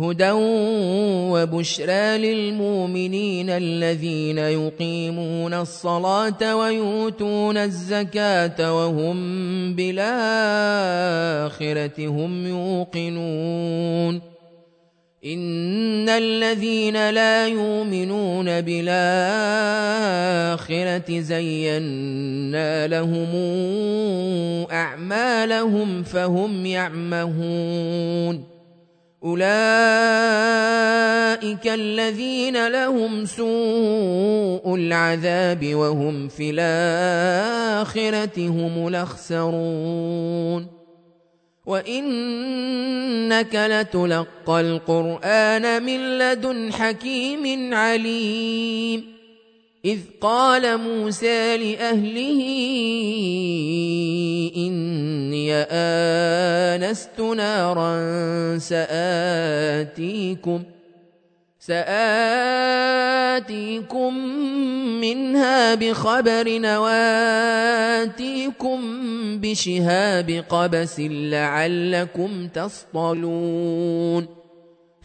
هدى وبشرى للمؤمنين الذين يقيمون الصلاة ويؤتون الزكاة وهم بالآخرة هم يوقنون. إن الذين لا يؤمنون بالآخرة زينا لهم أعمالهم فهم يعمهون. أولئك الذين لهم سوء العذاب وهم في الآخرة هم الأخسرون وإنك لتلقى القرآن من لدن حكيم عليم إذ قال موسى لأهله إني آنست نارا سآتيكم سآتيكم منها بخبر نواتيكم بشهاب قبس لعلكم تصطلون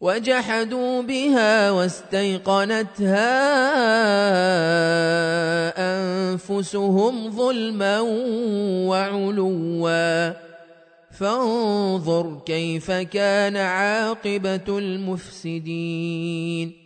وجحدوا بها واستيقنتها أنفسهم ظلما وعلوا. فانظر كيف كان عاقبة المفسدين.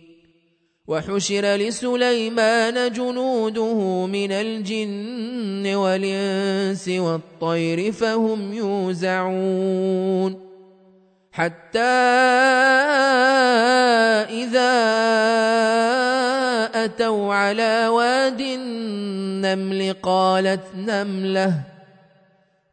وحشر لسليمان جنوده من الجن والإنس والطير فهم يوزعون حتى إذا أتوا على واد النمل قالت نملة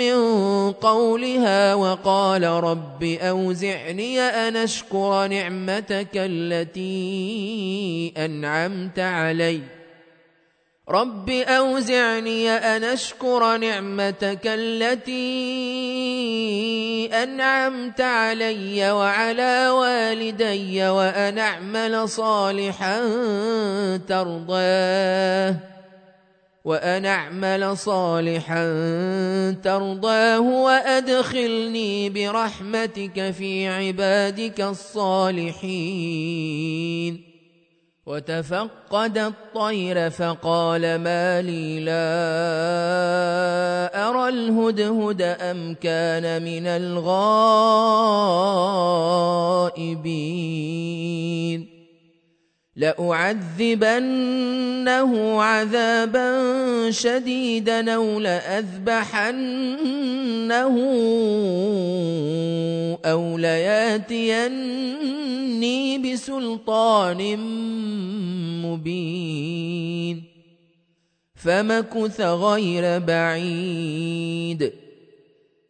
من قولها وقال رب أوزعني أن أشكر نعمتك التي أنعمت عليّ. رب أوزعني أن أشكر نعمتك التي أنعمت علي وعلى والدي وأن أعمل صالحا ترضاه. وأن أعمل صالحا ترضاه وأدخلني برحمتك في عبادك الصالحين. وتفقد الطير فقال ما لي لا أرى الهدهد أم كان من الغائبين. لأعذبنه عذابا شديدا أو لأذبحنه أو ليأتيني بسلطان مبين. فمكث غير بعيد.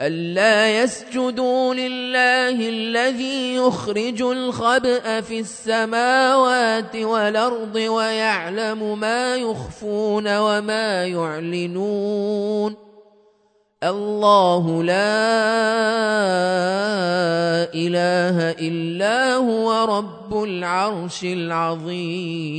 ألا يسجدوا لله الذي يخرج الخبأ في السماوات والأرض ويعلم ما يخفون وما يعلنون الله لا إله إلا هو رب العرش العظيم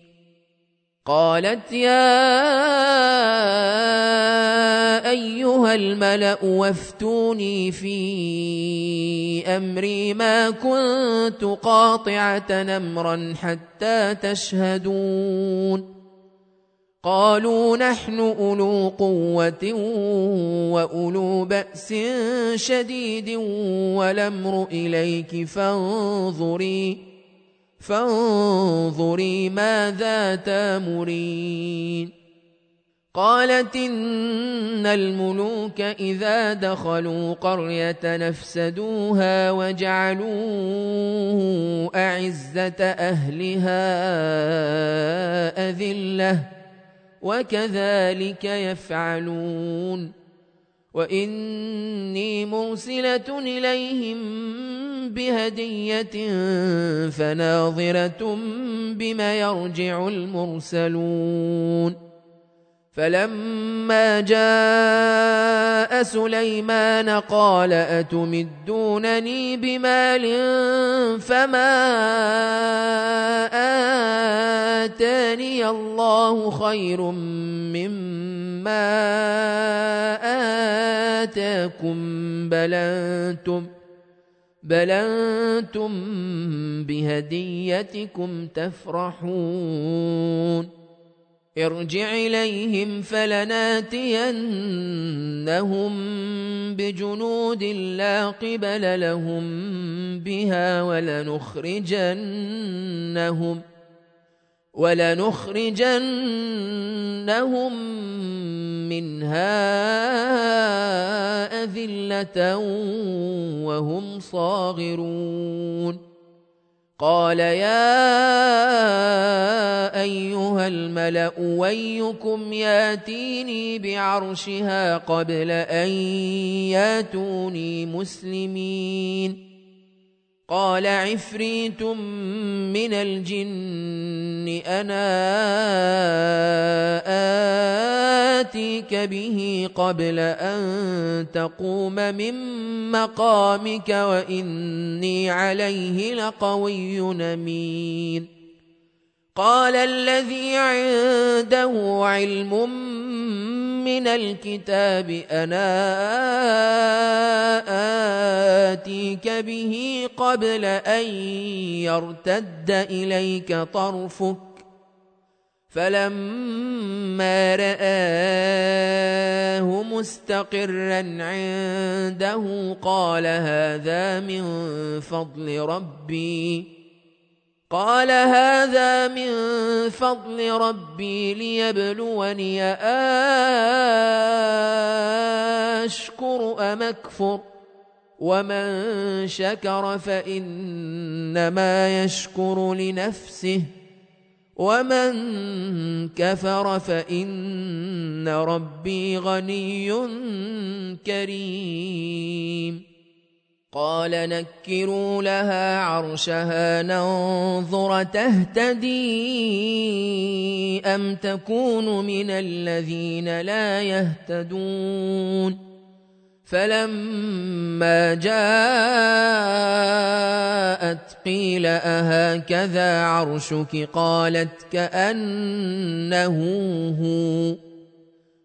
قالت يا أيها الملأ وافتوني في أمري ما كنت قاطعة أمرا حتى تشهدون. قالوا نحن أولو قوة وأولو بأس شديد والأمر إليك فانظري. فانظري ماذا تامرين قالت إن الملوك إذا دخلوا قرية نفسدوها وجعلوا أعزة أهلها أذلة وكذلك يفعلون وإني مرسلة إليهم بهدية فناظرة بما يرجع المرسلون. فلما جاء سليمان قال أتمدونني بمال فما آتاني الله خير مما آتاكم بل أنتم بل أنتم بهديتكم تفرحون ارجع اليهم فلناتينهم بجنود لا قبل لهم بها ولنخرجنهم ولنخرجنهم منها أذلة وهم صاغرون. قال يا أيها الملأ ويكم ياتيني بعرشها قبل أن ياتوني مسلمين. قال عفريت من الجن أنا آتيك به قبل أن تقوم من مقامك وإني عليه لقوي أمين. قال الذي عنده علم من الكتاب أنا آتيك به قبل أن يرتد إليك طرفك. فلما رآه مستقرا عنده قال هذا من فضل ربي. قال هذا من فضل ربي ليبلوني أشكر أم أكفر ومن شكر فإنما يشكر لنفسه ومن كفر فإن ربي غني كريم قال نكروا لها عرشها ننظر تهتدي أم تكون من الذين لا يهتدون. فلما جاءت قيل أهكذا عرشك؟ قالت كأنه هو.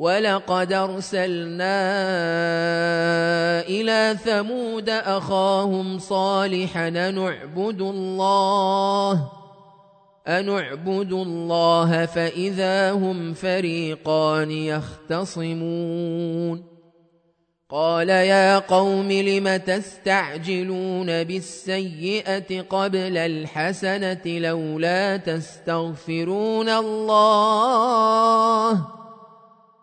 ولقد ارسلنا إلى ثمود اخاهم صالحا نعبد الله ان اعبدوا الله فاذا هم فريقان يختصمون قال يا قوم لم تستعجلون بالسيئه قبل الحسنه لولا تستغفرون الله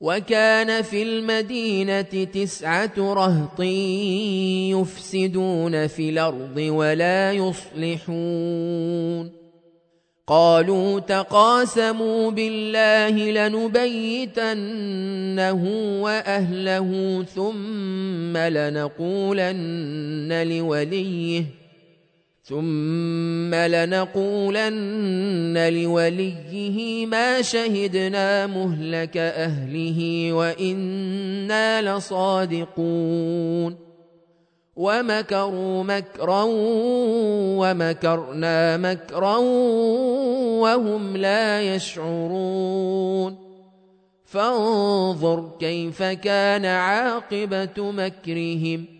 وكان في المدينة تسعة رهط يفسدون في الأرض ولا يصلحون. قالوا تقاسموا بالله لنبيتنه وأهله ثم لنقولن لوليه ثم لنقولن لوليه ما شهدنا مهلك أهله وإنا لصادقون. ومكروا مكرا ومكرنا مكرا وهم لا يشعرون. فانظر كيف كان عاقبة مكرهم.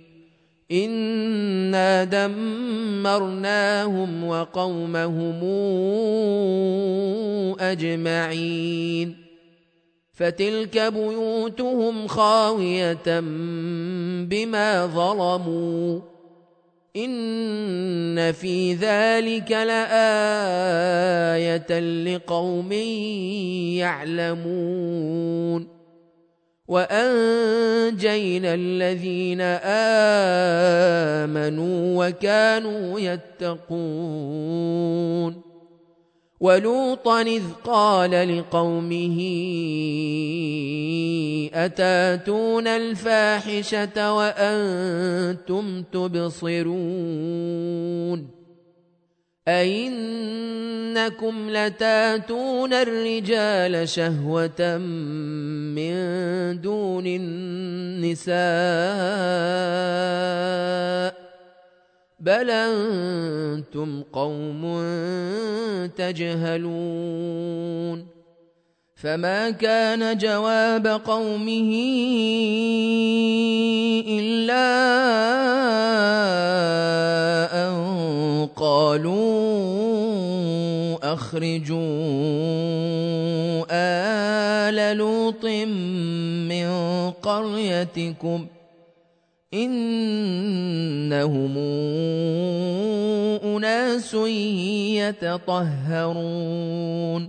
انا دمرناهم وقومهم اجمعين فتلك بيوتهم خاويه بما ظلموا ان في ذلك لايه لقوم يعلمون وأنجينا الذين آمنوا وكانوا يتقون ولوطا إذ قال لقومه أتاتون الفاحشة وأنتم تبصرون أئنكم لتاتون الرجال شهوة من دون النساء بل أنتم قوم تجهلون فما كان جواب قومه إلا أن قالوا أخرجوا آل لوط من قريتكم إنهم أناس يتطهرون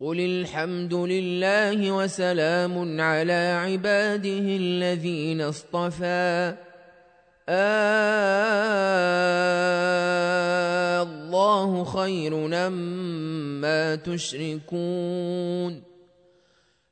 قل الحمد لله وسلام على عباده الذين اصطفى. آه الله خير أما تشركون.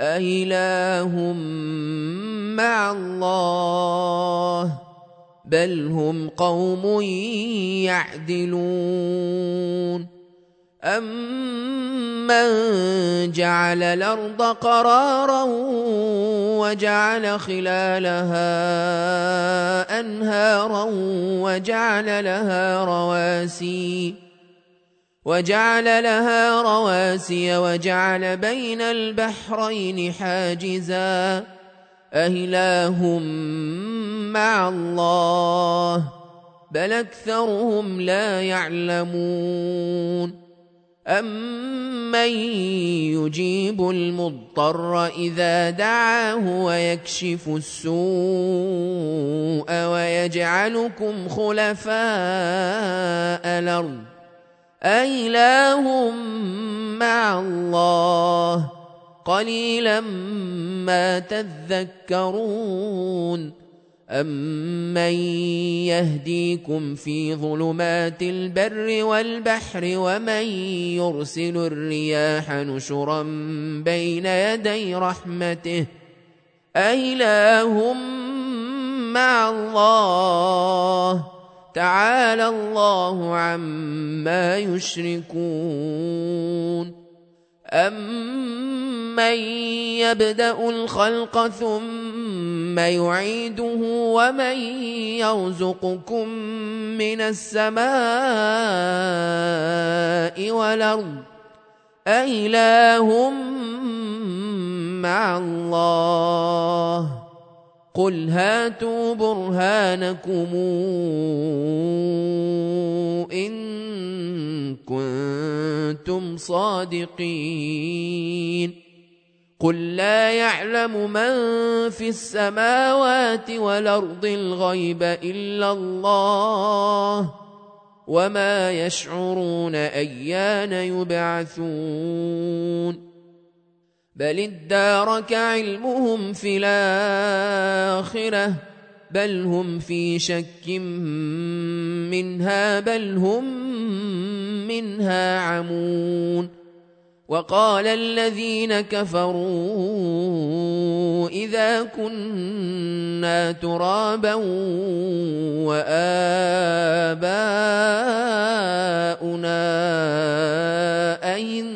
أإله مع الله بل هم قوم يعدلون أمن جعل الأرض قرارا وجعل خلالها أنهارا وجعل لها رواسي وجعل لها رواسي وجعل بين البحرين حاجزا. أهله مع الله بل أكثرهم لا يعلمون. أمن يجيب المضطر إذا دعاه ويكشف السوء ويجعلكم خلفاء الأرض. أإله مع الله قليلا ما تذكرون أمن يهديكم في ظلمات البر والبحر ومن يرسل الرياح نشرا بين يدي رحمته أإله مع الله تعالى الله عما يشركون أمن يَبْدَأُ الْخَلْقَ ثُمَّ يُعِيدُهُ وَمَن يَرْزُقُكُم مِّنَ السَّمَاءِ وَالْأَرْضِ أَإِلَٰهٌ مَّعَ اللَّهِ قُلْ هَاتُوا بُرْهَانَكُمْ إِن كُنتُمْ صَادِقِينَ قُل لَّا يَعْلَمُ مَن فِي السَّمَاوَاتِ وَالْأَرْضِ الْغَيْبَ إِلَّا اللَّهُ وَمَا يَشْعُرُونَ أَيَّانَ يُبْعَثُونَ بل ادارك علمهم في الآخرة بل هم في شك منها بل هم منها عمون. وقال الذين كفروا إذا كنا ترابا وآباؤنا أئنا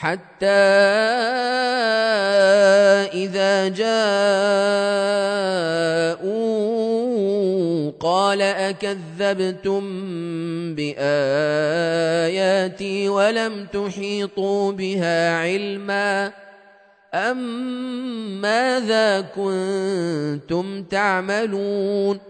حتى إذا جاءوا قال أكذبتم بآياتي ولم تحيطوا بها علما أم ماذا كنتم تعملون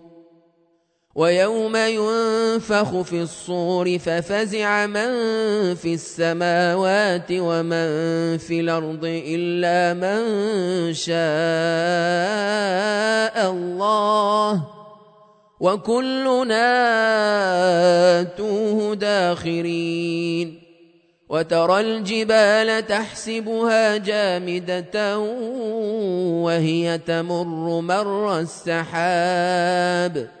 ويوم ينفخ في الصور ففزع من في السماوات ومن في الأرض إلا من شاء الله وكلنا آتوه داخرين وترى الجبال تحسبها جامدة وهي تمر مر السحاب